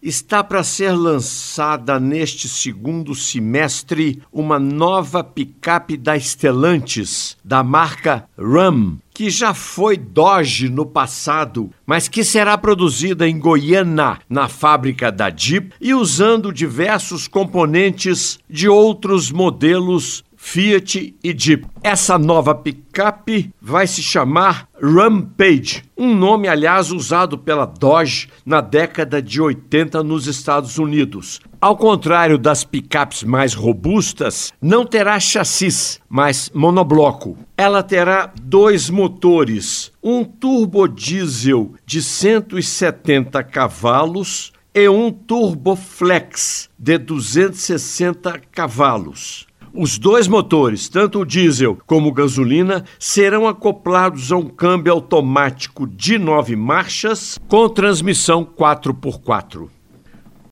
Está para ser lançada neste segundo semestre uma nova picape da Stellantis, da marca Ram, que já foi Dodge no passado, mas que será produzida em Goiânia, na fábrica da Jeep, e usando diversos componentes de outros modelos Fiat e Jeep. Essa nova picape vai se chamar Rampage, um nome, aliás, usado pela Dodge na década de 80 nos Estados Unidos. Ao contrário das picapes mais robustas, não terá chassis, mas monobloco. Ela terá dois motores, um turbodiesel de 170 cavalos e um turboflex de 260 cavalos. Os dois motores, tanto o diesel como gasolina, serão acoplados a um câmbio automático de nove marchas com transmissão 4x4.